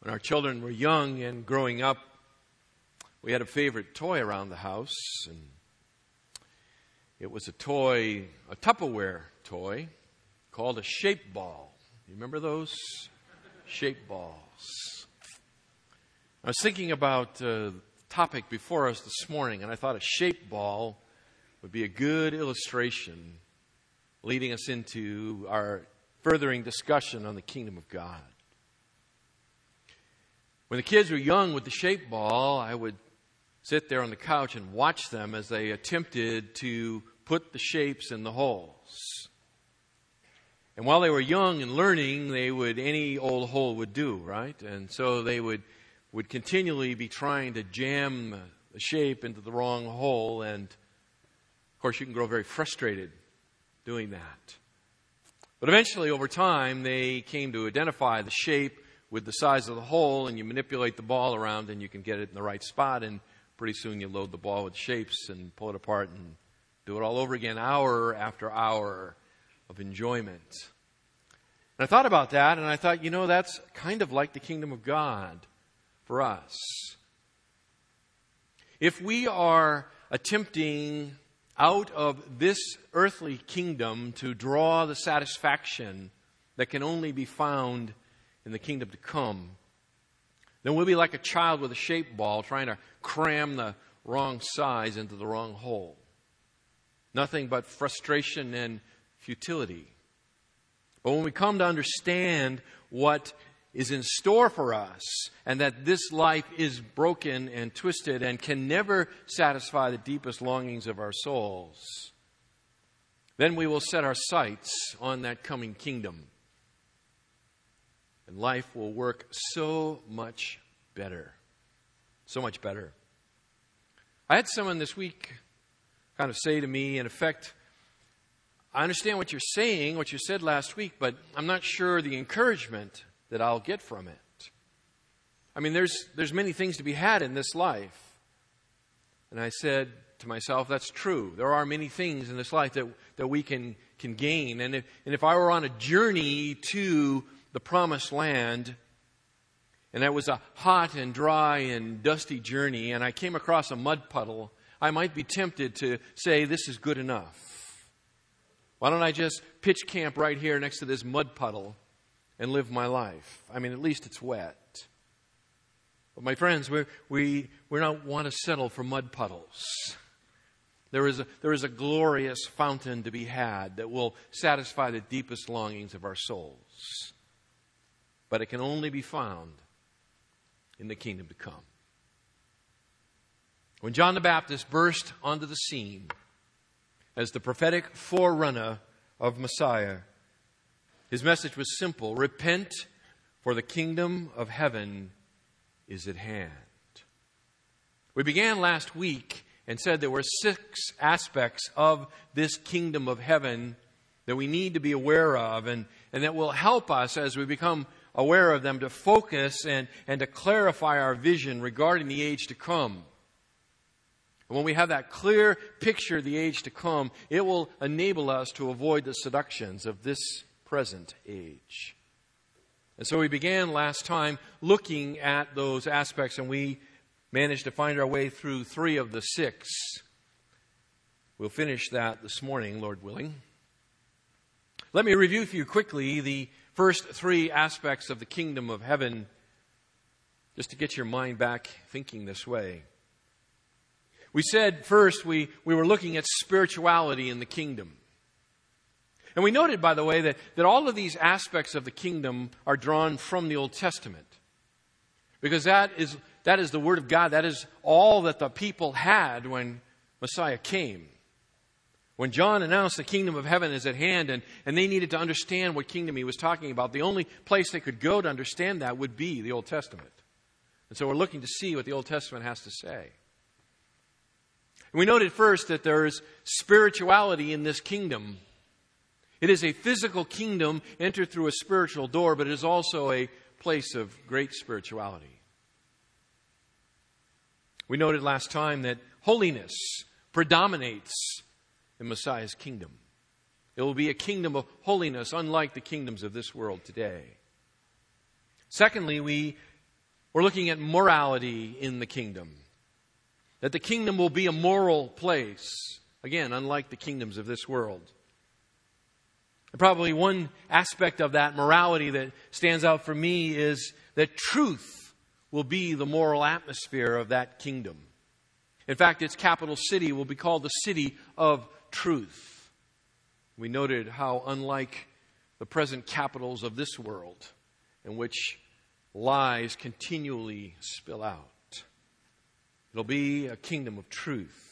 When our children were young and growing up, we had a favorite toy around the house, and it was a toy, a Tupperware toy called a shape ball. You remember those shape balls? I was thinking about uh, the topic before us this morning, and I thought a shape ball would be a good illustration leading us into our furthering discussion on the kingdom of God. When the kids were young with the shape ball, I would sit there on the couch and watch them as they attempted to put the shapes in the holes. And while they were young and learning, they would, any old hole would do, right? And so they would, would continually be trying to jam the shape into the wrong hole. And of course, you can grow very frustrated doing that. But eventually, over time, they came to identify the shape with the size of the hole, and you manipulate the ball around, and you can get it in the right spot. And pretty soon, you load the ball with shapes and pull it apart and do it all over again, hour after hour of enjoyment. And I thought about that, and I thought, you know, that's kind of like the kingdom of God for us. If we are attempting out of this earthly kingdom to draw the satisfaction that can only be found in the kingdom to come, then we'll be like a child with a shape ball trying to cram the wrong size into the wrong hole. Nothing but frustration and futility. But when we come to understand what is in store for us and that this life is broken and twisted and can never satisfy the deepest longings of our souls, then we will set our sights on that coming kingdom and life will work so much better. So much better. I had someone this week kind of say to me, in effect, I understand what you're saying, what you said last week, but I'm not sure the encouragement that I'll get from it. I mean, there's, there's many things to be had in this life. And I said to myself, that's true. There are many things in this life that, that we can, can gain. And if, and if I were on a journey to the promised land. And that was a hot and dry and dusty journey, and I came across a mud puddle. I might be tempted to say, This is good enough. Why don't I just pitch camp right here next to this mud puddle and live my life? I mean, at least it's wet. But my friends, we we, we don't want to settle for mud puddles. There is, a, there is a glorious fountain to be had that will satisfy the deepest longings of our souls but it can only be found in the kingdom to come. When John the Baptist burst onto the scene as the prophetic forerunner of Messiah, his message was simple repent, for the kingdom of heaven is at hand. We began last week and said there were six aspects of this kingdom of heaven that we need to be aware of and, and that will help us as we become aware of them to focus and, and to clarify our vision regarding the age to come. And when we have that clear picture of the age to come, it will enable us to avoid the seductions of this present age. And so we began last time looking at those aspects, and we managed to find our way through three of the six. We'll finish that this morning, Lord willing. Let me review for you quickly the first three aspects of the kingdom of heaven, just to get your mind back thinking this way. We said first we, we were looking at spirituality in the kingdom. And we noted, by the way, that, that all of these aspects of the kingdom are drawn from the Old Testament. Because that is, that is the Word of God. That is all that the people had when Messiah came. When John announced the kingdom of heaven is at hand and, and they needed to understand what kingdom he was talking about, the only place they could go to understand that would be the Old Testament. And so we're looking to see what the Old Testament has to say. We noted first that there is spirituality in this kingdom. It is a physical kingdom entered through a spiritual door, but it is also a place of great spirituality. We noted last time that holiness predominates Messiah's kingdom. It will be a kingdom of holiness, unlike the kingdoms of this world today. Secondly, we We're looking at morality in the kingdom. That the kingdom will be a moral place. Again, unlike the kingdoms of this world. And probably one aspect of that morality that stands out for me is that truth will be the moral atmosphere of that kingdom. In fact, its capital city will be called the city of truth. We noted how unlike the present capitals of this world, in which lies continually spill out, it'll be a kingdom of truth.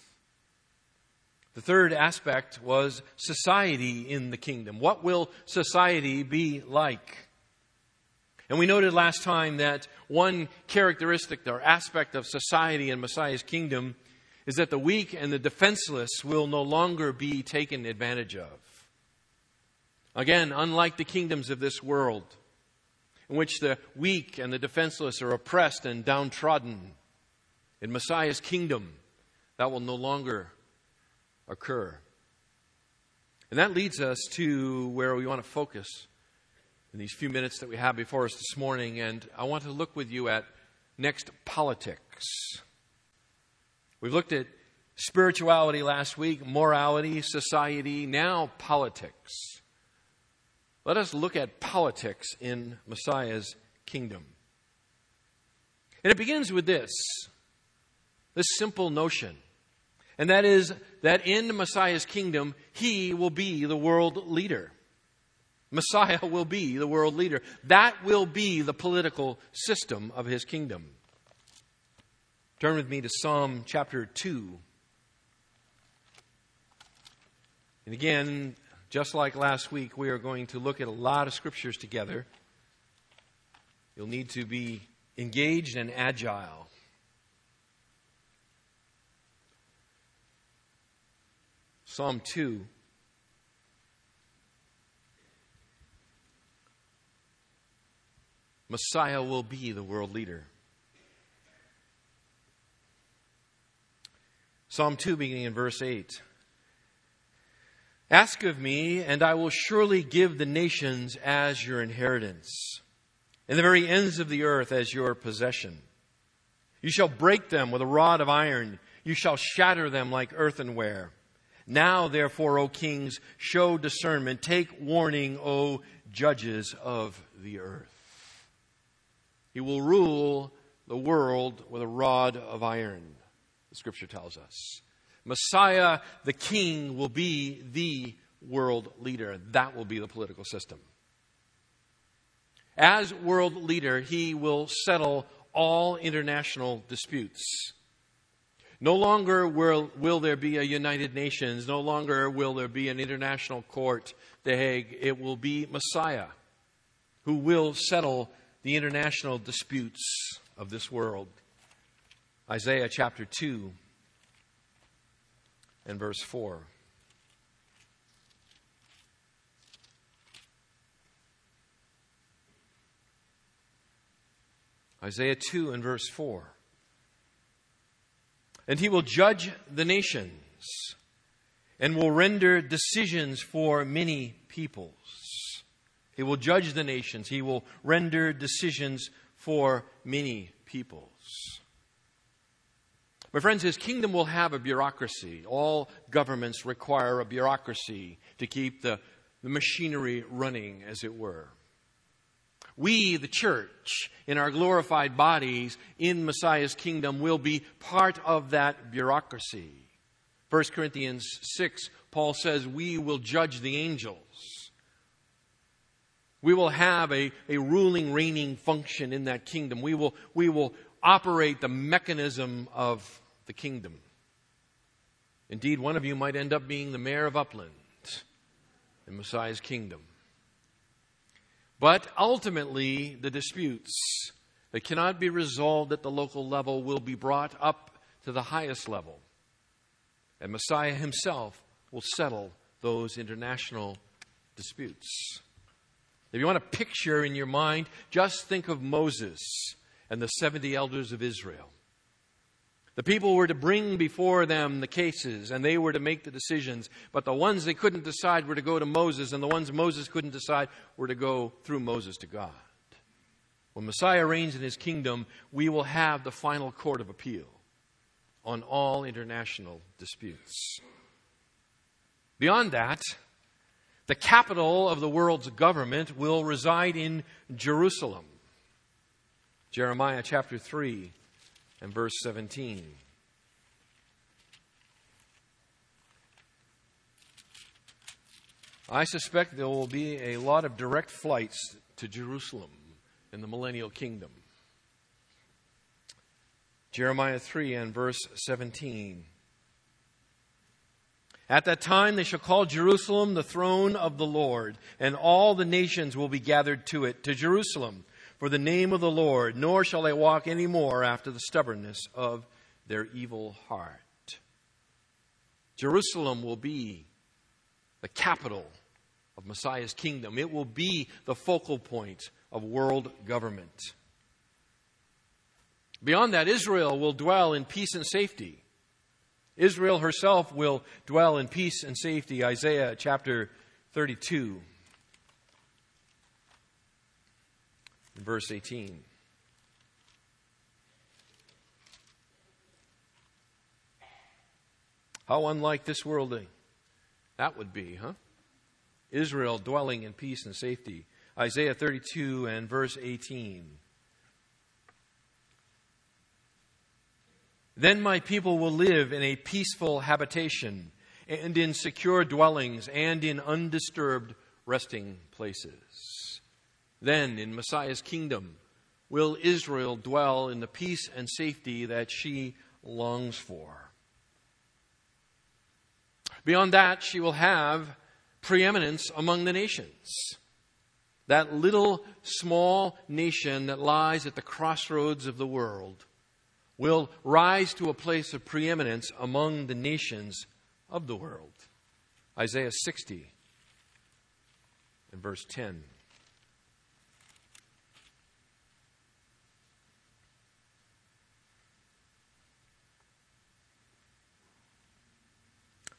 The third aspect was society in the kingdom. What will society be like? And we noted last time that one characteristic or aspect of society in Messiah's kingdom is that the weak and the defenseless will no longer be taken advantage of. Again, unlike the kingdoms of this world, in which the weak and the defenseless are oppressed and downtrodden, in Messiah's kingdom, that will no longer occur. And that leads us to where we want to focus in these few minutes that we have before us this morning. And I want to look with you at next politics. We've looked at spirituality last week, morality, society, now politics. Let us look at politics in Messiah's kingdom. And it begins with this this simple notion and that is that in Messiah's kingdom, he will be the world leader. Messiah will be the world leader. That will be the political system of his kingdom. Turn with me to Psalm chapter 2. And again, just like last week, we are going to look at a lot of scriptures together. You'll need to be engaged and agile. Psalm 2. Messiah will be the world leader. Psalm 2, beginning in verse 8. Ask of me, and I will surely give the nations as your inheritance, and the very ends of the earth as your possession. You shall break them with a rod of iron, you shall shatter them like earthenware. Now, therefore, O kings, show discernment. Take warning, O judges of the earth. He will rule the world with a rod of iron, scripture tells us. Messiah, the king, will be the world leader. That will be the political system. As world leader, he will settle all international disputes. No longer will, will there be a United Nations. No longer will there be an international court, The Hague. It will be Messiah who will settle the international disputes of this world. Isaiah chapter 2 and verse 4. Isaiah 2 and verse 4. And he will judge the nations and will render decisions for many peoples. He will judge the nations. He will render decisions for many peoples. My friends, his kingdom will have a bureaucracy. All governments require a bureaucracy to keep the, the machinery running, as it were. We, the church, in our glorified bodies in Messiah's kingdom, will be part of that bureaucracy. 1 Corinthians 6, Paul says, We will judge the angels. We will have a, a ruling, reigning function in that kingdom. We will, we will operate the mechanism of the kingdom. Indeed, one of you might end up being the mayor of Upland in Messiah's kingdom. But ultimately, the disputes that cannot be resolved at the local level will be brought up to the highest level. And Messiah himself will settle those international disputes. If you want a picture in your mind, just think of Moses and the 70 elders of Israel. The people were to bring before them the cases and they were to make the decisions. But the ones they couldn't decide were to go to Moses, and the ones Moses couldn't decide were to go through Moses to God. When Messiah reigns in his kingdom, we will have the final court of appeal on all international disputes. Beyond that, the capital of the world's government will reside in Jerusalem. Jeremiah chapter 3 and verse 17. I suspect there will be a lot of direct flights to Jerusalem in the millennial kingdom. Jeremiah 3 and verse 17. At that time they shall call Jerusalem the throne of the Lord, and all the nations will be gathered to it, to Jerusalem, for the name of the Lord, nor shall they walk any more after the stubbornness of their evil heart. Jerusalem will be the capital of Messiah's kingdom. It will be the focal point of world government. Beyond that, Israel will dwell in peace and safety. Israel herself will dwell in peace and safety. Isaiah chapter 32, verse 18. How unlike this world that would be, huh? Israel dwelling in peace and safety. Isaiah 32 and verse 18. Then my people will live in a peaceful habitation and in secure dwellings and in undisturbed resting places. Then in Messiah's kingdom will Israel dwell in the peace and safety that she longs for. Beyond that, she will have preeminence among the nations. That little small nation that lies at the crossroads of the world will rise to a place of preeminence among the nations of the world. Isaiah 60 and verse 10.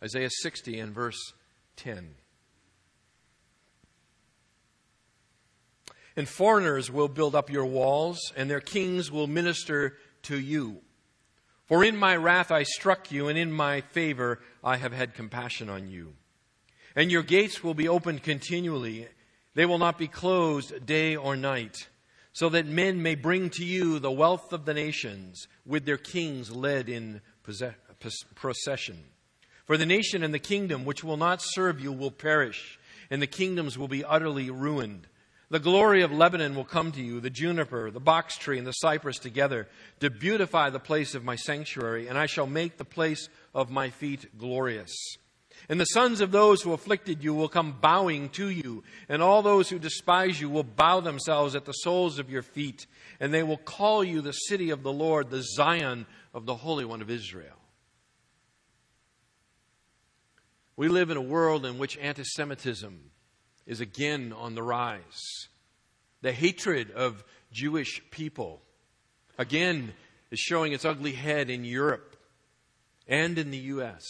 Isaiah 60 and verse 10. And foreigners will build up your walls, and their kings will minister to you. For in my wrath I struck you, and in my favor I have had compassion on you. And your gates will be opened continually, they will not be closed day or night, so that men may bring to you the wealth of the nations, with their kings led in procession. For the nation and the kingdom which will not serve you will perish, and the kingdoms will be utterly ruined. The glory of Lebanon will come to you, the juniper, the box tree, and the cypress together, to beautify the place of my sanctuary, and I shall make the place of my feet glorious. And the sons of those who afflicted you will come bowing to you, and all those who despise you will bow themselves at the soles of your feet, and they will call you the city of the Lord, the Zion of the Holy One of Israel. We live in a world in which anti Semitism is again on the rise. The hatred of Jewish people, again, is showing its ugly head in Europe and in the U.S.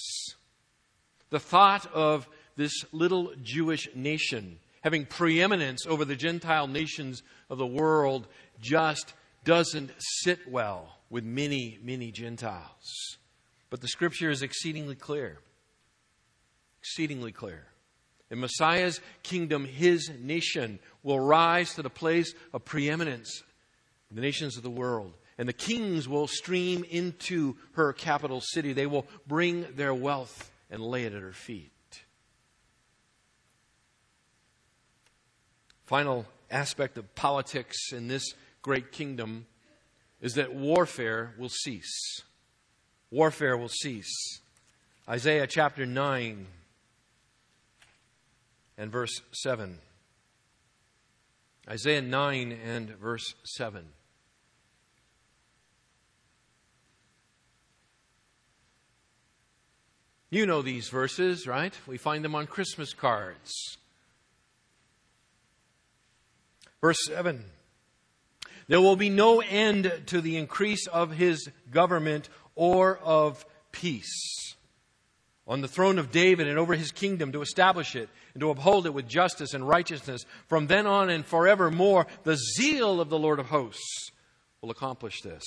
The thought of this little Jewish nation having preeminence over the Gentile nations of the world just doesn't sit well with many, many Gentiles. But the scripture is exceedingly clear. Exceedingly clear. In Messiah's kingdom, his nation will rise to the place of preeminence in the nations of the world. And the kings will stream into her capital city. They will bring their wealth and lay it at her feet. Final aspect of politics in this great kingdom is that warfare will cease. Warfare will cease. Isaiah chapter 9 and verse 7. Isaiah 9 and verse 7. You know these verses, right? We find them on Christmas cards. Verse 7 There will be no end to the increase of his government or of peace on the throne of David and over his kingdom to establish it and to uphold it with justice and righteousness from then on and forevermore. The zeal of the Lord of hosts will accomplish this.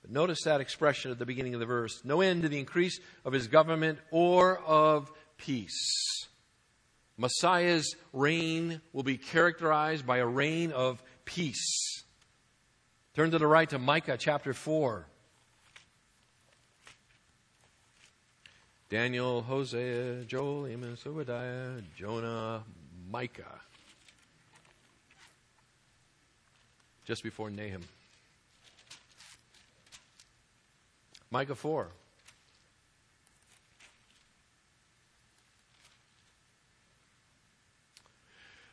But notice that expression at the beginning of the verse no end to the increase of his government or of peace. Messiah's reign will be characterized by a reign of peace. Turn to the right to Micah chapter 4. Daniel, Hosea, Joel, Amos, Obadiah, Jonah, Micah. Just before Nahum. Micah 4.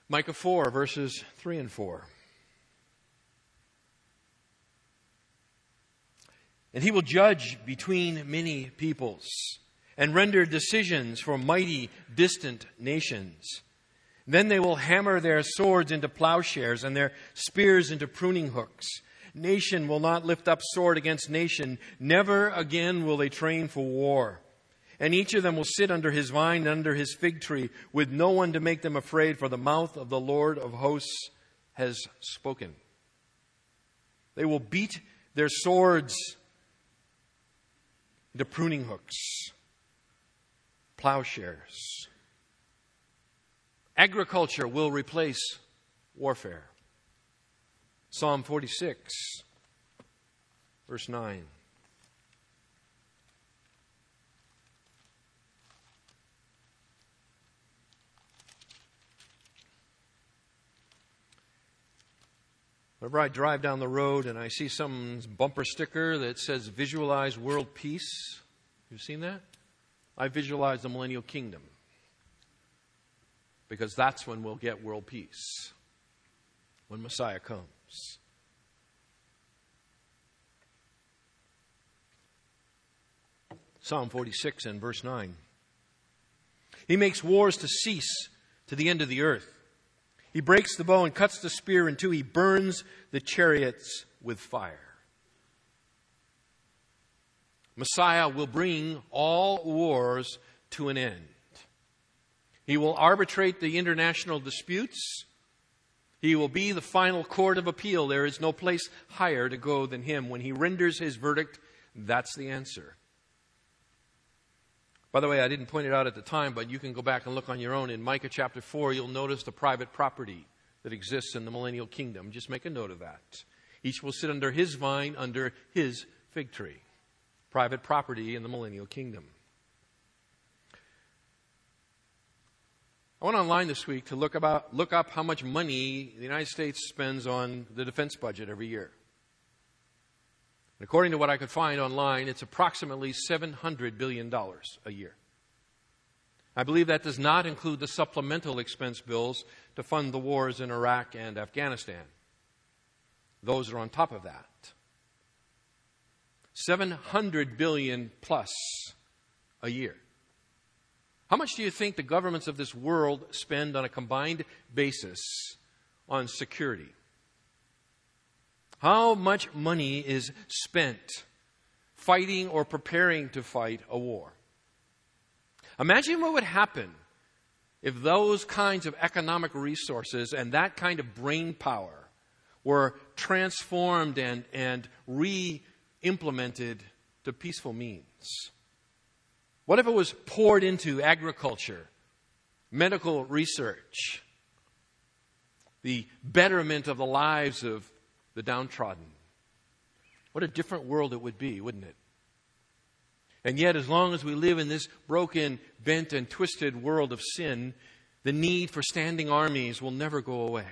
Micah 4, verses 3 and 4. And he will judge between many peoples and render decisions for mighty distant nations. Then they will hammer their swords into plowshares and their spears into pruning hooks. Nation will not lift up sword against nation. Never again will they train for war. And each of them will sit under his vine and under his fig tree, with no one to make them afraid, for the mouth of the Lord of hosts has spoken. They will beat their swords into pruning hooks, plowshares. Agriculture will replace warfare. Psalm 46, verse 9. Whenever I drive down the road and I see some bumper sticker that says visualize world peace, you've seen that? I visualize the millennial kingdom. Because that's when we'll get world peace. When Messiah comes. Psalm 46 and verse 9. He makes wars to cease to the end of the earth. He breaks the bow and cuts the spear in two. He burns the chariots with fire. Messiah will bring all wars to an end. He will arbitrate the international disputes. He will be the final court of appeal. There is no place higher to go than him. When he renders his verdict, that's the answer. By the way, I didn't point it out at the time, but you can go back and look on your own. In Micah chapter 4, you'll notice the private property that exists in the millennial kingdom. Just make a note of that. Each will sit under his vine, under his fig tree. Private property in the millennial kingdom. I went online this week to look, about, look up how much money the United States spends on the defense budget every year. According to what I could find online, it's approximately $700 billion a year. I believe that does not include the supplemental expense bills to fund the wars in Iraq and Afghanistan. Those are on top of that. 700 billion plus a year. How much do you think the governments of this world spend on a combined basis on security? How much money is spent fighting or preparing to fight a war? Imagine what would happen if those kinds of economic resources and that kind of brain power were transformed and, and re implemented to peaceful means. What if it was poured into agriculture, medical research, the betterment of the lives of the downtrodden. What a different world it would be, wouldn't it? And yet, as long as we live in this broken, bent, and twisted world of sin, the need for standing armies will never go away.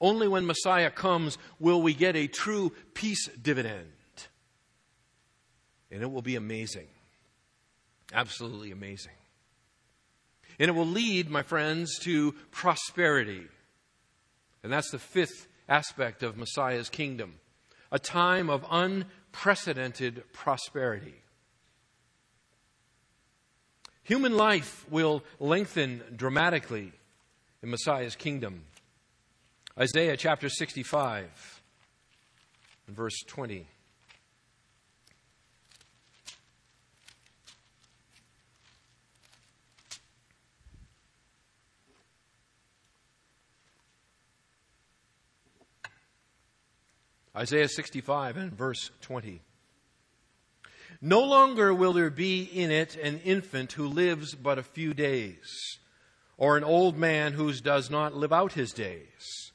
Only when Messiah comes will we get a true peace dividend. And it will be amazing. Absolutely amazing. And it will lead, my friends, to prosperity. And that's the fifth aspect of Messiah's kingdom a time of unprecedented prosperity. Human life will lengthen dramatically in Messiah's kingdom. Isaiah chapter 65, verse 20. Isaiah 65 and verse 20. No longer will there be in it an infant who lives but a few days, or an old man who does not live out his days.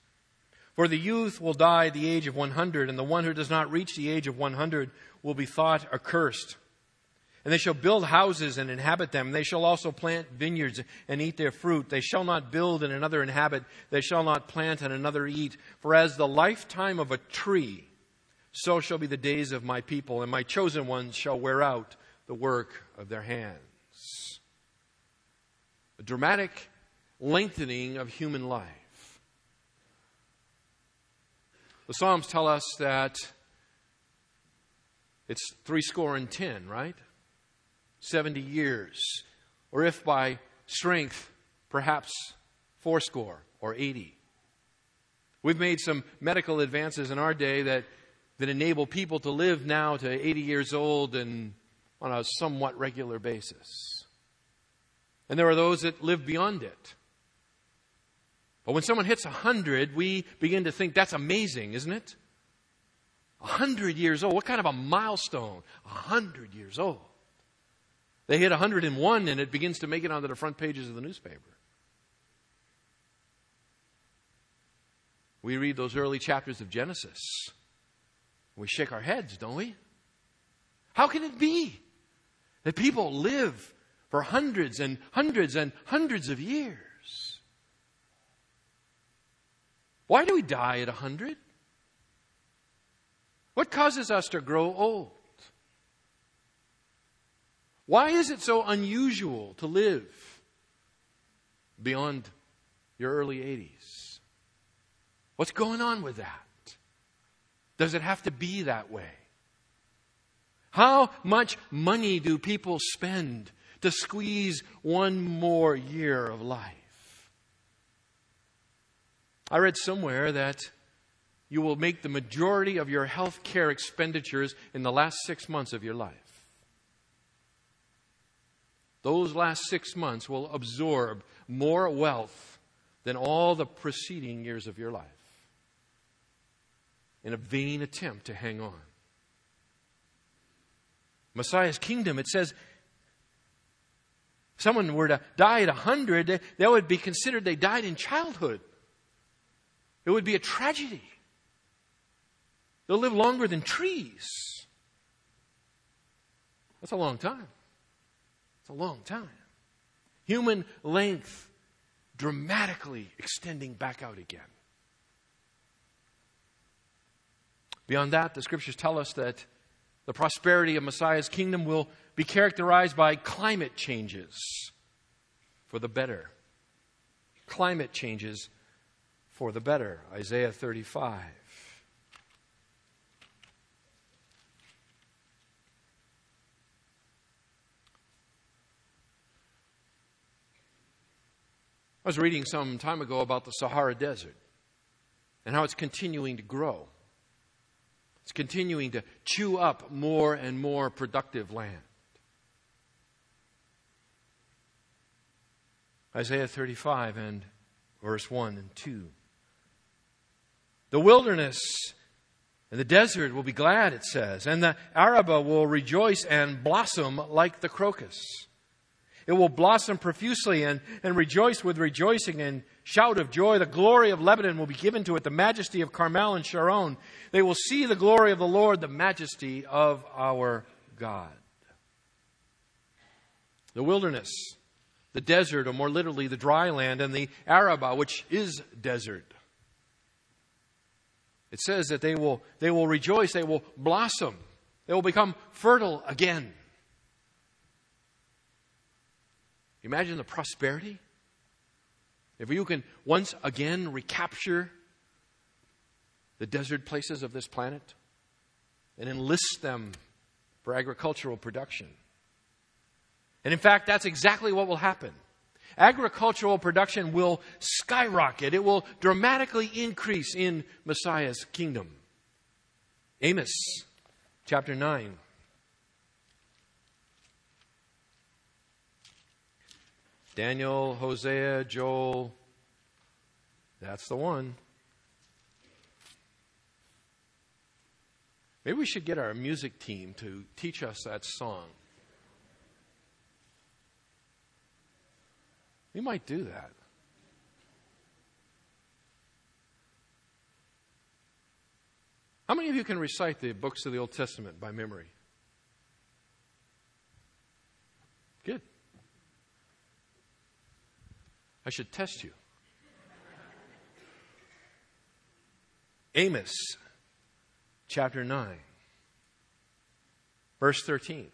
For the youth will die at the age of 100, and the one who does not reach the age of 100 will be thought accursed. And they shall build houses and inhabit them. They shall also plant vineyards and eat their fruit. They shall not build and another inhabit. They shall not plant and another eat. For as the lifetime of a tree, so shall be the days of my people, and my chosen ones shall wear out the work of their hands. A dramatic lengthening of human life. The Psalms tell us that it's three score and ten, right? 70 years, or if by strength, perhaps fourscore or 80. We've made some medical advances in our day that, that enable people to live now to 80 years old and on a somewhat regular basis. And there are those that live beyond it. But when someone hits 100, we begin to think that's amazing, isn't it? 100 years old. What kind of a milestone? 100 years old. They hit 101 and it begins to make it onto the front pages of the newspaper. We read those early chapters of Genesis. We shake our heads, don't we? How can it be that people live for hundreds and hundreds and hundreds of years? Why do we die at 100? What causes us to grow old? Why is it so unusual to live beyond your early 80s? What's going on with that? Does it have to be that way? How much money do people spend to squeeze one more year of life? I read somewhere that you will make the majority of your health care expenditures in the last six months of your life those last six months will absorb more wealth than all the preceding years of your life in a vain attempt to hang on. Messiah's kingdom, it says, someone were to die at 100, that would be considered they died in childhood. It would be a tragedy. They'll live longer than trees. That's a long time. It's a long time. Human length dramatically extending back out again. Beyond that, the scriptures tell us that the prosperity of Messiah's kingdom will be characterized by climate changes for the better. Climate changes for the better. Isaiah 35. I was reading some time ago about the Sahara Desert and how it's continuing to grow. It's continuing to chew up more and more productive land. Isaiah 35 and verse 1 and 2. The wilderness and the desert will be glad, it says, and the Arabah will rejoice and blossom like the crocus. It will blossom profusely and, and rejoice with rejoicing and shout of joy. The glory of Lebanon will be given to it, the majesty of Carmel and Sharon. They will see the glory of the Lord, the majesty of our God. The wilderness, the desert, or more literally, the dry land, and the Arabah, which is desert. It says that they will, they will rejoice, they will blossom, they will become fertile again. Imagine the prosperity. If you can once again recapture the desert places of this planet and enlist them for agricultural production. And in fact, that's exactly what will happen. Agricultural production will skyrocket. It will dramatically increase in Messiah's kingdom. Amos chapter 9. Daniel, Hosea, Joel. That's the one. Maybe we should get our music team to teach us that song. We might do that. How many of you can recite the books of the Old Testament by memory? Good. I should test you. Amos chapter 9, verse 13.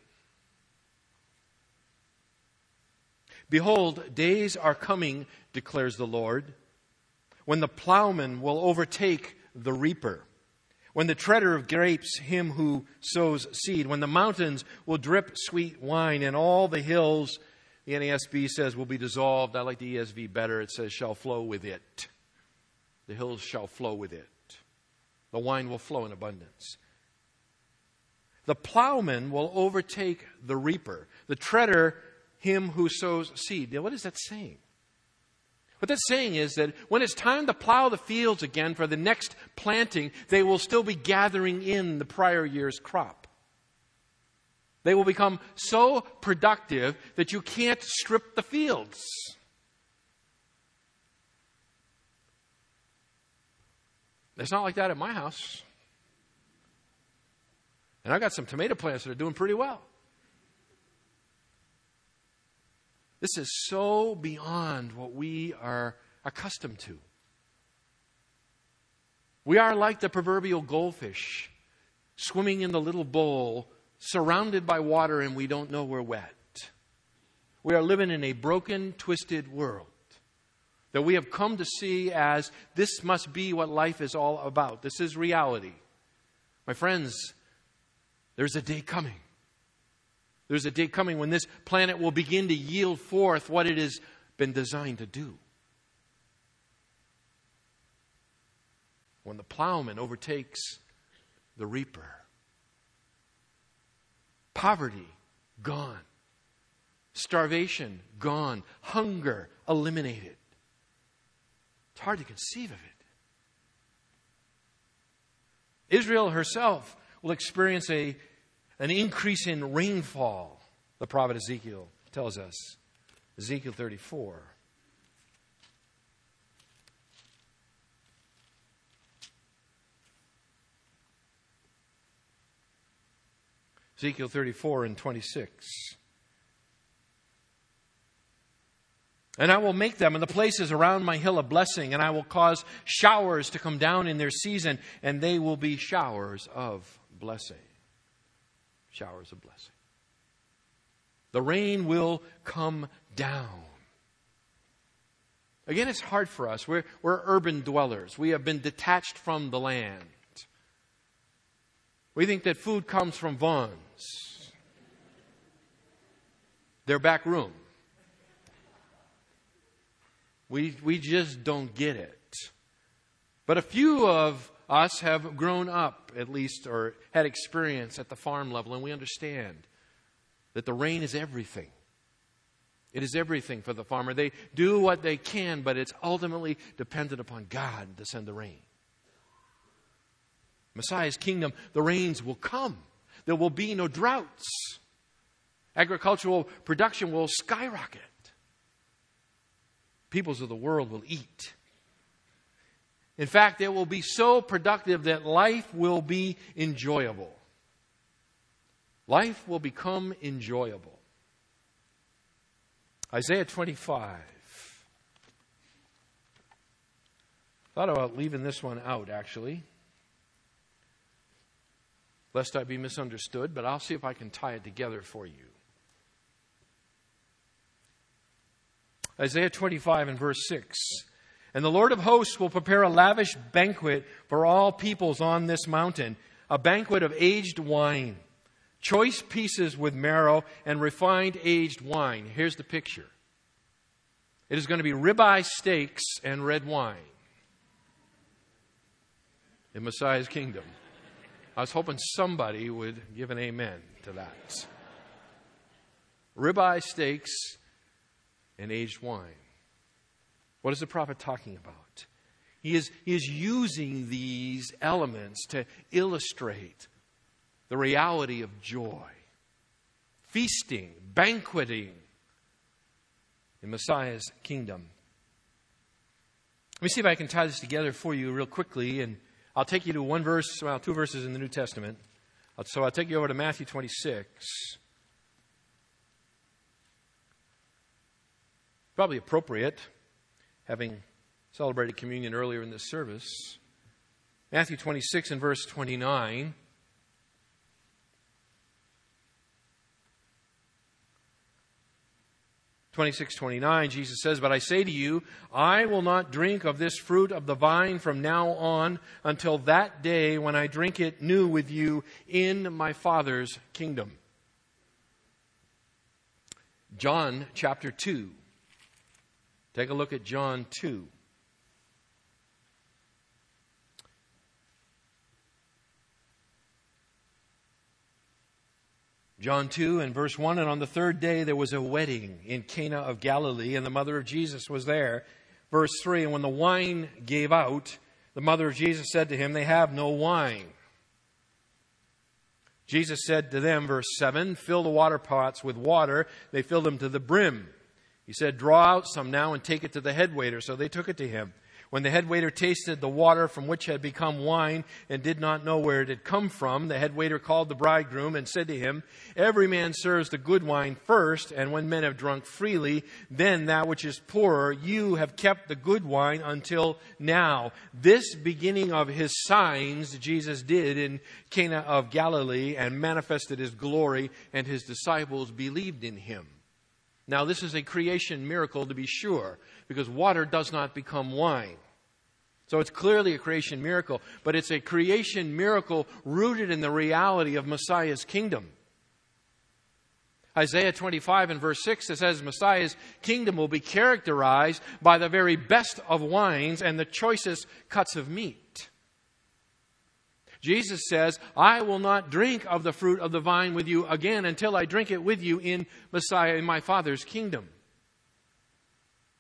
Behold, days are coming, declares the Lord, when the plowman will overtake the reaper, when the treader of grapes him who sows seed, when the mountains will drip sweet wine, and all the hills, the NASB says, will be dissolved. I like the ESV better. It says, shall flow with it. The hills shall flow with it. The wine will flow in abundance. The plowman will overtake the reaper, the treader, him who sows seed. Now, what is that saying? What that's saying is that when it's time to plow the fields again for the next planting, they will still be gathering in the prior year's crop. They will become so productive that you can't strip the fields. It's not like that at my house. And I've got some tomato plants that are doing pretty well. This is so beyond what we are accustomed to. We are like the proverbial goldfish swimming in the little bowl, surrounded by water, and we don't know we're wet. We are living in a broken, twisted world that we have come to see as this must be what life is all about. This is reality. My friends, there's a day coming. There's a day coming when this planet will begin to yield forth what it has been designed to do. When the plowman overtakes the reaper, poverty gone, starvation gone, hunger eliminated. It's hard to conceive of it. Israel herself will experience a, an increase in rainfall, the prophet Ezekiel tells us. Ezekiel 34. Ezekiel 34 and 26. And I will make them and the places around my hill a blessing, and I will cause showers to come down in their season, and they will be showers of blessing. Showers of blessing. The rain will come down. Again, it's hard for us. We're, we're urban dwellers. We have been detached from the land. We think that food comes from Vons, their back room. We, we just don't get it. But a few of us have grown up, at least, or had experience at the farm level, and we understand that the rain is everything. It is everything for the farmer. They do what they can, but it's ultimately dependent upon God to send the rain. Messiah's kingdom, the rains will come. There will be no droughts. Agricultural production will skyrocket peoples of the world will eat. In fact, it will be so productive that life will be enjoyable. Life will become enjoyable. Isaiah 25. Thought about leaving this one out, actually, lest I be misunderstood, but I'll see if I can tie it together for you. Isaiah 25 and verse 6. And the Lord of hosts will prepare a lavish banquet for all peoples on this mountain, a banquet of aged wine, choice pieces with marrow, and refined aged wine. Here's the picture it is going to be ribeye steaks and red wine in Messiah's kingdom. I was hoping somebody would give an amen to that. Ribeye steaks and aged wine. What is the prophet talking about? He is, he is using these elements to illustrate the reality of joy, feasting, banqueting in Messiah's kingdom. Let me see if I can tie this together for you real quickly, and I'll take you to one verse, well, two verses in the New Testament. So I'll take you over to Matthew 26. Probably appropriate, having celebrated communion earlier in this service. Matthew 26 and verse 29. 26, 29, Jesus says, But I say to you, I will not drink of this fruit of the vine from now on until that day when I drink it new with you in my Father's kingdom. John chapter 2. Take a look at John 2. John 2 and verse 1 And on the third day there was a wedding in Cana of Galilee, and the mother of Jesus was there. Verse 3 And when the wine gave out, the mother of Jesus said to him, They have no wine. Jesus said to them, verse 7, Fill the water pots with water. They filled them to the brim. He said, Draw out some now and take it to the head waiter. So they took it to him. When the head waiter tasted the water from which had become wine and did not know where it had come from, the head waiter called the bridegroom and said to him, Every man serves the good wine first, and when men have drunk freely, then that which is poorer. You have kept the good wine until now. This beginning of his signs Jesus did in Cana of Galilee and manifested his glory, and his disciples believed in him. Now, this is a creation miracle to be sure because water does not become wine. So it's clearly a creation miracle, but it's a creation miracle rooted in the reality of Messiah's kingdom. Isaiah 25 and verse 6 it says Messiah's kingdom will be characterized by the very best of wines and the choicest cuts of meat. Jesus says, I will not drink of the fruit of the vine with you again until I drink it with you in Messiah, in my Father's kingdom.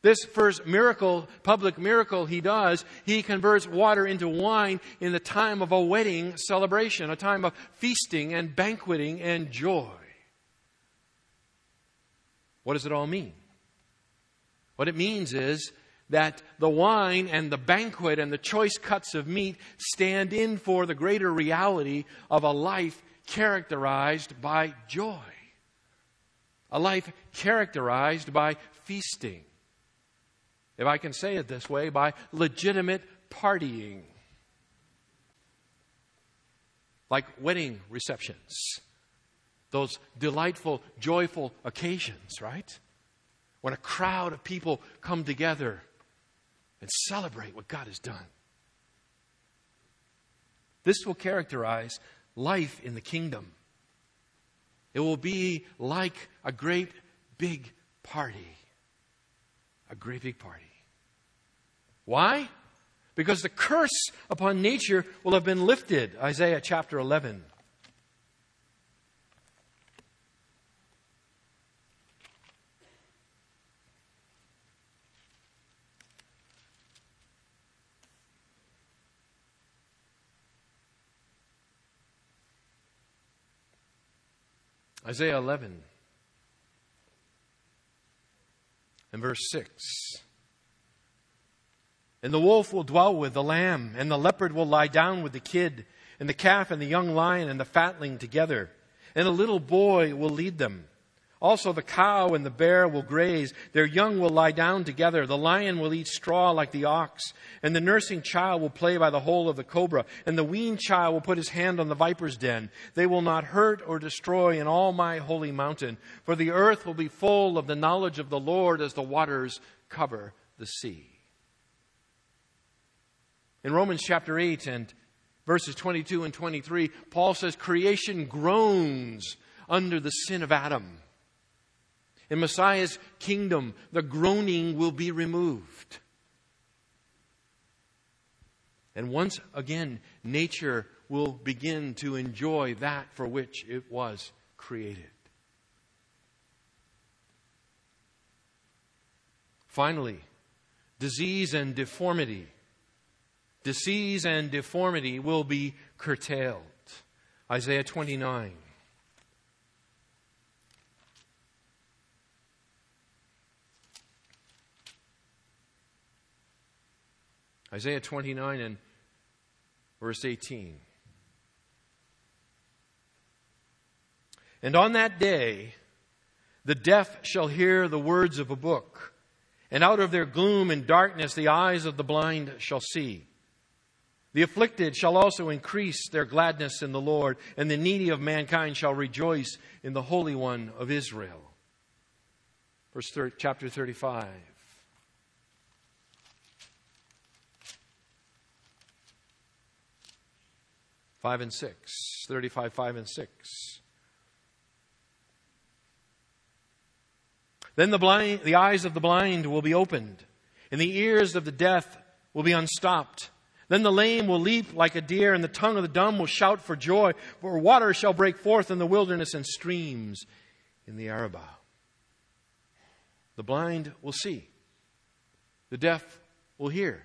This first miracle, public miracle he does, he converts water into wine in the time of a wedding celebration, a time of feasting and banqueting and joy. What does it all mean? What it means is that the wine and the banquet and the choice cuts of meat stand in for the greater reality of a life characterized by joy, a life characterized by feasting if I can say it this way, by legitimate partying. Like wedding receptions, those delightful, joyful occasions, right? When a crowd of people come together and celebrate what God has done. This will characterize life in the kingdom. It will be like a great big party. A great big party. Why? Because the curse upon nature will have been lifted. Isaiah chapter 11. Isaiah 11 and verse 6. And the wolf will dwell with the lamb, and the leopard will lie down with the kid, and the calf and the young lion and the fatling together. And a little boy will lead them. Also the cow and the bear will graze. Their young will lie down together. The lion will eat straw like the ox. And the nursing child will play by the hole of the cobra. And the weaned child will put his hand on the viper's den. They will not hurt or destroy in all my holy mountain. For the earth will be full of the knowledge of the Lord as the waters cover the sea. In Romans chapter 8 and verses 22 and 23, Paul says creation groans under the sin of Adam. In Messiah's kingdom, the groaning will be removed. And once again, nature will begin to enjoy that for which it was created. Finally, disease and deformity disease and deformity will be curtailed. Isaiah 29. Isaiah 29 and verse 18. And on that day, the deaf shall hear the words of a book, and out of their gloom and darkness the eyes of the blind shall see. The afflicted shall also increase their gladness in the Lord, and the needy of mankind shall rejoice in the Holy One of Israel. Verse 30, chapter 35. 5 and 6. 35, 5 and 6. Then the, blind, the eyes of the blind will be opened, and the ears of the deaf will be unstopped. Then the lame will leap like a deer, and the tongue of the dumb will shout for joy, for water shall break forth in the wilderness and streams in the Arabah. The blind will see, the deaf will hear,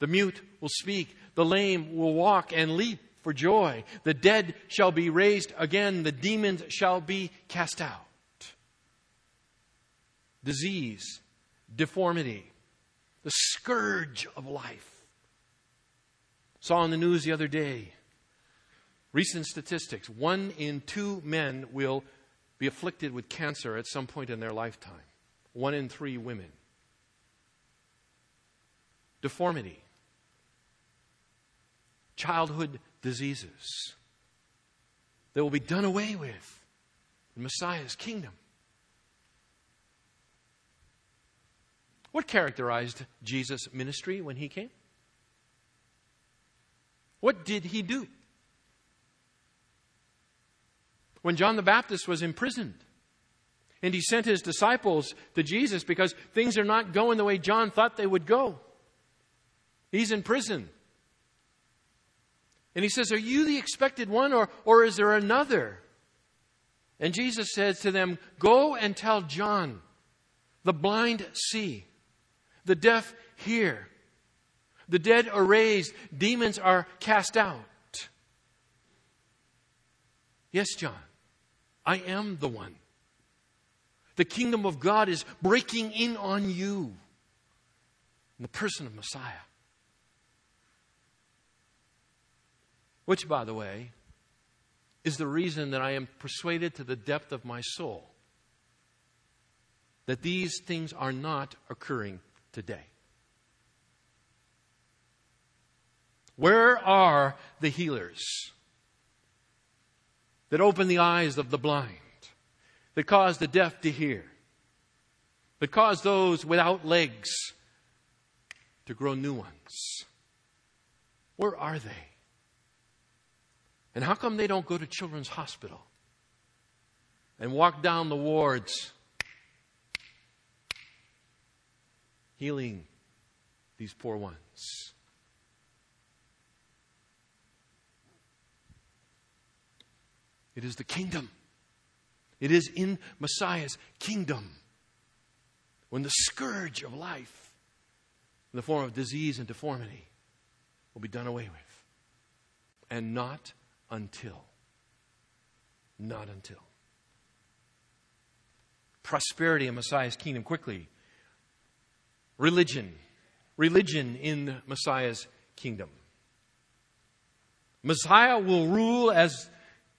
the mute will speak, the lame will walk and leap for joy. The dead shall be raised again, the demons shall be cast out. Disease, deformity, the scourge of life. Saw in the news the other day recent statistics one in two men will be afflicted with cancer at some point in their lifetime, one in three women. Deformity, childhood diseases. They will be done away with in Messiah's kingdom. What characterized Jesus' ministry when he came? What did he do? When John the Baptist was imprisoned, and he sent his disciples to Jesus because things are not going the way John thought they would go. He's in prison. And he says, Are you the expected one, or, or is there another? And Jesus says to them, Go and tell John, the blind see, the deaf hear, the dead are raised, demons are cast out. Yes, John, I am the one. The kingdom of God is breaking in on you in the person of Messiah. Which, by the way, is the reason that I am persuaded to the depth of my soul that these things are not occurring today. Where are the healers that open the eyes of the blind, that cause the deaf to hear, that cause those without legs to grow new ones? Where are they? And how come they don't go to Children's Hospital and walk down the wards healing these poor ones? It is the kingdom. It is in Messiah's kingdom when the scourge of life, in the form of disease and deformity, will be done away with. And not until. Not until. Prosperity in Messiah's kingdom quickly. Religion. Religion in Messiah's kingdom. Messiah will rule as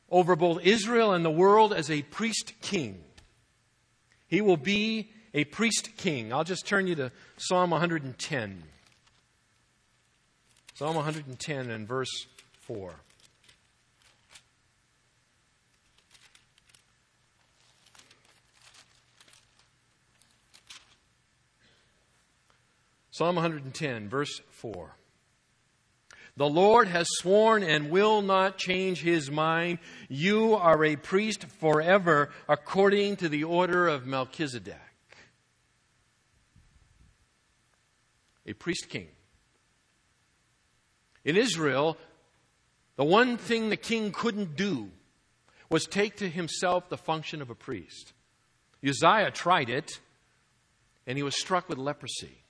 over both Israel and the world as a priest king. He will be a priest king. I'll just turn you to Psalm 110. Psalm 110 and verse 4. Psalm 110, verse 4. The Lord has sworn and will not change his mind. You are a priest forever according to the order of Melchizedek. A priest king. In Israel, the one thing the king couldn't do was take to himself the function of a priest. Uzziah tried it, and he was struck with leprosy.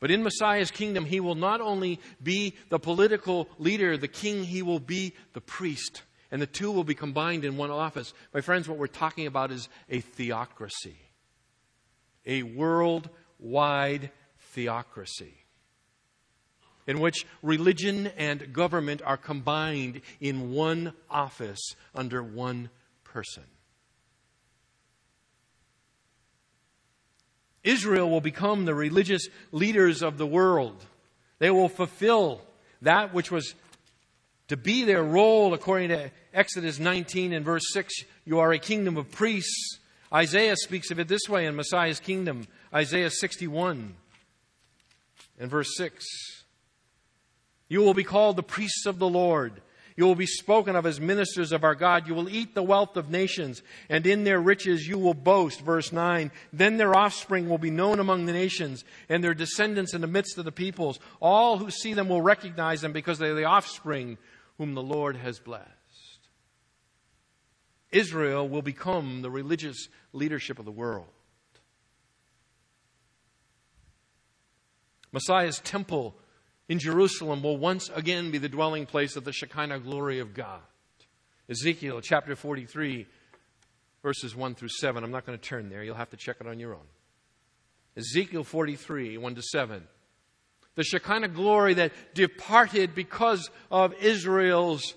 But in Messiah's kingdom, he will not only be the political leader, the king, he will be the priest. And the two will be combined in one office. My friends, what we're talking about is a theocracy, a worldwide theocracy in which religion and government are combined in one office under one person. Israel will become the religious leaders of the world. They will fulfill that which was to be their role according to Exodus 19 and verse 6. You are a kingdom of priests. Isaiah speaks of it this way in Messiah's kingdom. Isaiah 61 and verse 6. You will be called the priests of the Lord. You will be spoken of as ministers of our God. You will eat the wealth of nations, and in their riches you will boast. Verse 9. Then their offspring will be known among the nations, and their descendants in the midst of the peoples. All who see them will recognize them because they are the offspring whom the Lord has blessed. Israel will become the religious leadership of the world. Messiah's temple in Jerusalem will once again be the dwelling place of the Shekinah glory of God. Ezekiel chapter 43, verses 1 through 7. I'm not going to turn there. You'll have to check it on your own. Ezekiel 43, 1 to 7. The Shekinah glory that departed because of Israel's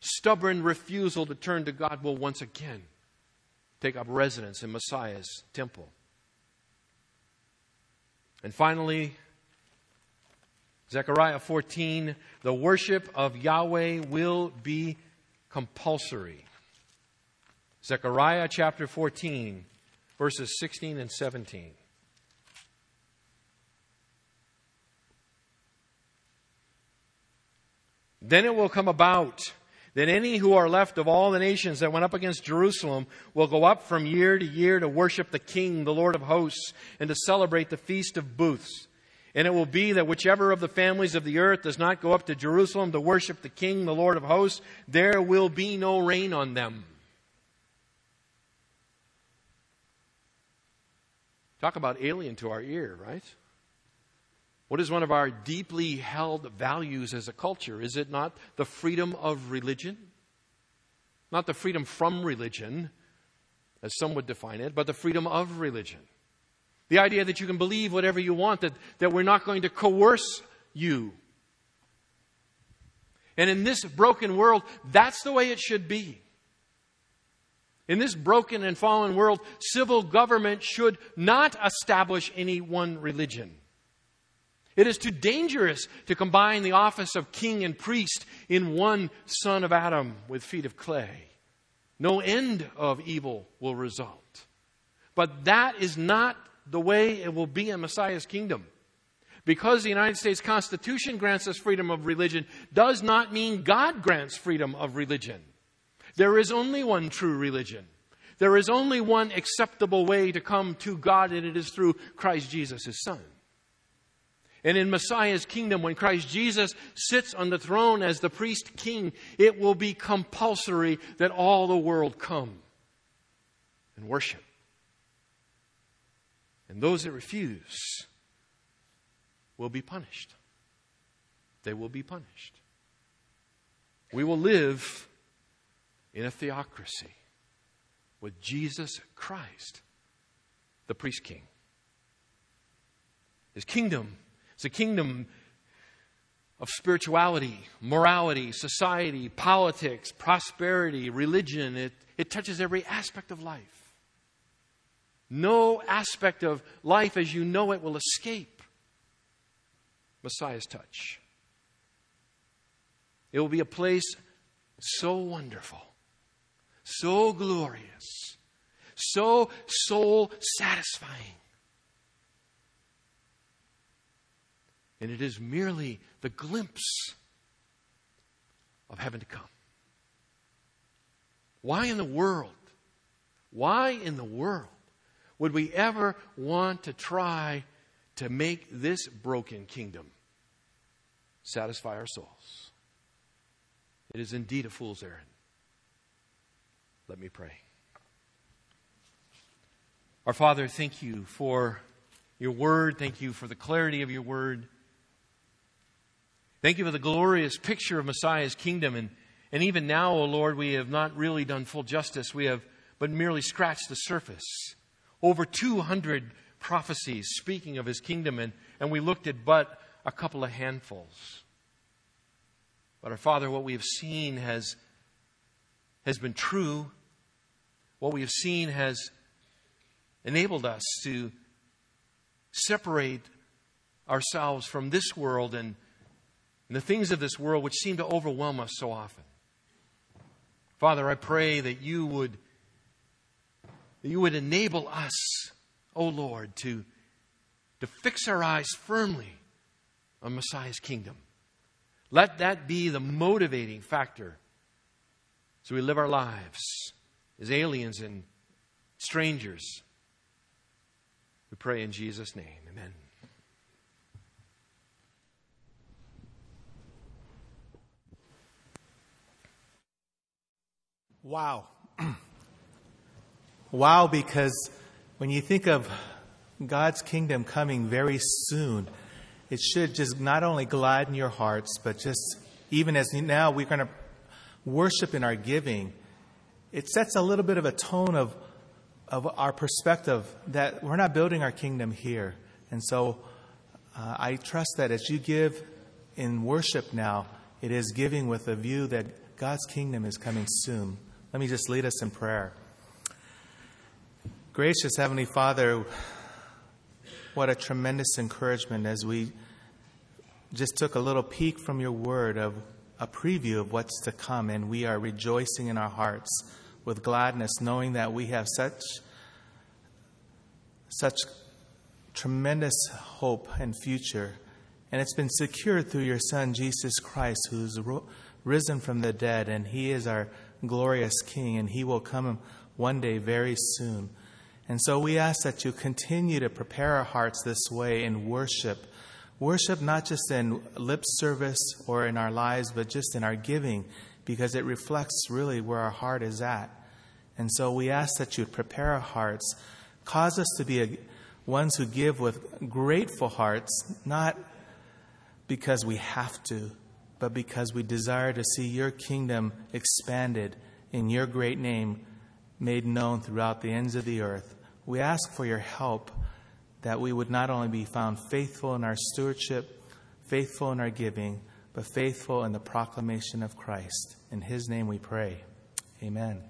stubborn refusal to turn to God will once again take up residence in Messiah's temple. And finally, Zechariah 14, the worship of Yahweh will be compulsory. Zechariah chapter 14, verses 16 and 17. Then it will come about that any who are left of all the nations that went up against Jerusalem will go up from year to year to worship the King, the Lord of hosts, and to celebrate the Feast of Booths and it will be that whichever of the families of the earth does not go up to Jerusalem to worship the King, the Lord of hosts, there will be no rain on them. Talk about alien to our ear, right? What is one of our deeply held values as a culture? Is it not the freedom of religion? Not the freedom from religion, as some would define it, but the freedom of religion. The idea that you can believe whatever you want, that, that we're not going to coerce you. And in this broken world, that's the way it should be. In this broken and fallen world, civil government should not establish any one religion. It is too dangerous to combine the office of king and priest in one son of Adam with feet of clay. No end of evil will result. But that is not the way it will be in Messiah's kingdom. Because the United States Constitution grants us freedom of religion does not mean God grants freedom of religion. There is only one true religion. There is only one acceptable way to come to God, and it is through Christ Jesus, his Son. And in Messiah's kingdom, when Christ Jesus sits on the throne as the priest king, it will be compulsory that all the world come and worship. And those that refuse will be punished. They will be punished. We will live in a theocracy with Jesus Christ, the priest king. His kingdom is a kingdom of spirituality, morality, society, politics, prosperity, religion. It, it touches every aspect of life. No aspect of life as you know it will escape Messiah's touch. It will be a place so wonderful, so glorious, so soul satisfying. And it is merely the glimpse of heaven to come. Why in the world? Why in the world would we ever want to try to make this broken kingdom satisfy our souls? It is indeed a fool's errand. Let me pray. Our Father, thank you for your word. Thank you for the clarity of your word. Thank you for the glorious picture of Messiah's kingdom. And, and even now, O oh Lord, we have not really done full justice. We have but merely scratched the surface. Over 200 prophecies speaking of his kingdom, and, and we looked at but a couple of handfuls. But our Father, what we have seen has, has been true. What we have seen has enabled us to separate ourselves from this world and, and the things of this world which seem to overwhelm us so often. Father, I pray that you would that you would enable us, O oh Lord, to, to fix our eyes firmly on Messiah's kingdom. Let that be the motivating factor so we live our lives as aliens and strangers. We pray in Jesus' name. Amen. Wow. wow, because when you think of God's kingdom coming very soon, it should just not only gladden your hearts, but just even as now we're going to worship in our giving, it sets a little bit of a tone of, of our perspective that we're not building our kingdom here. And so uh, I trust that as you give in worship now, it is giving with a view that God's kingdom is coming soon. Let me just lead us in prayer. Gracious Heavenly Father, what a tremendous encouragement as we just took a little peek from your word of a preview of what's to come, and we are rejoicing in our hearts with gladness, knowing that we have such such tremendous hope and future, and it's been secured through your Son Jesus Christ, who's risen from the dead, and He is our glorious King, and He will come one day very soon. And so we ask that you continue to prepare our hearts this way in worship. Worship not just in lip service or in our lives, but just in our giving, because it reflects really where our heart is at. And so we ask that you prepare our hearts, cause us to be a, ones who give with grateful hearts, not because we have to, but because we desire to see your kingdom expanded in your great name made known throughout the ends of the earth. We ask for your help that we would not only be found faithful in our stewardship, faithful in our giving, but faithful in the proclamation of Christ. In his name we pray. Amen.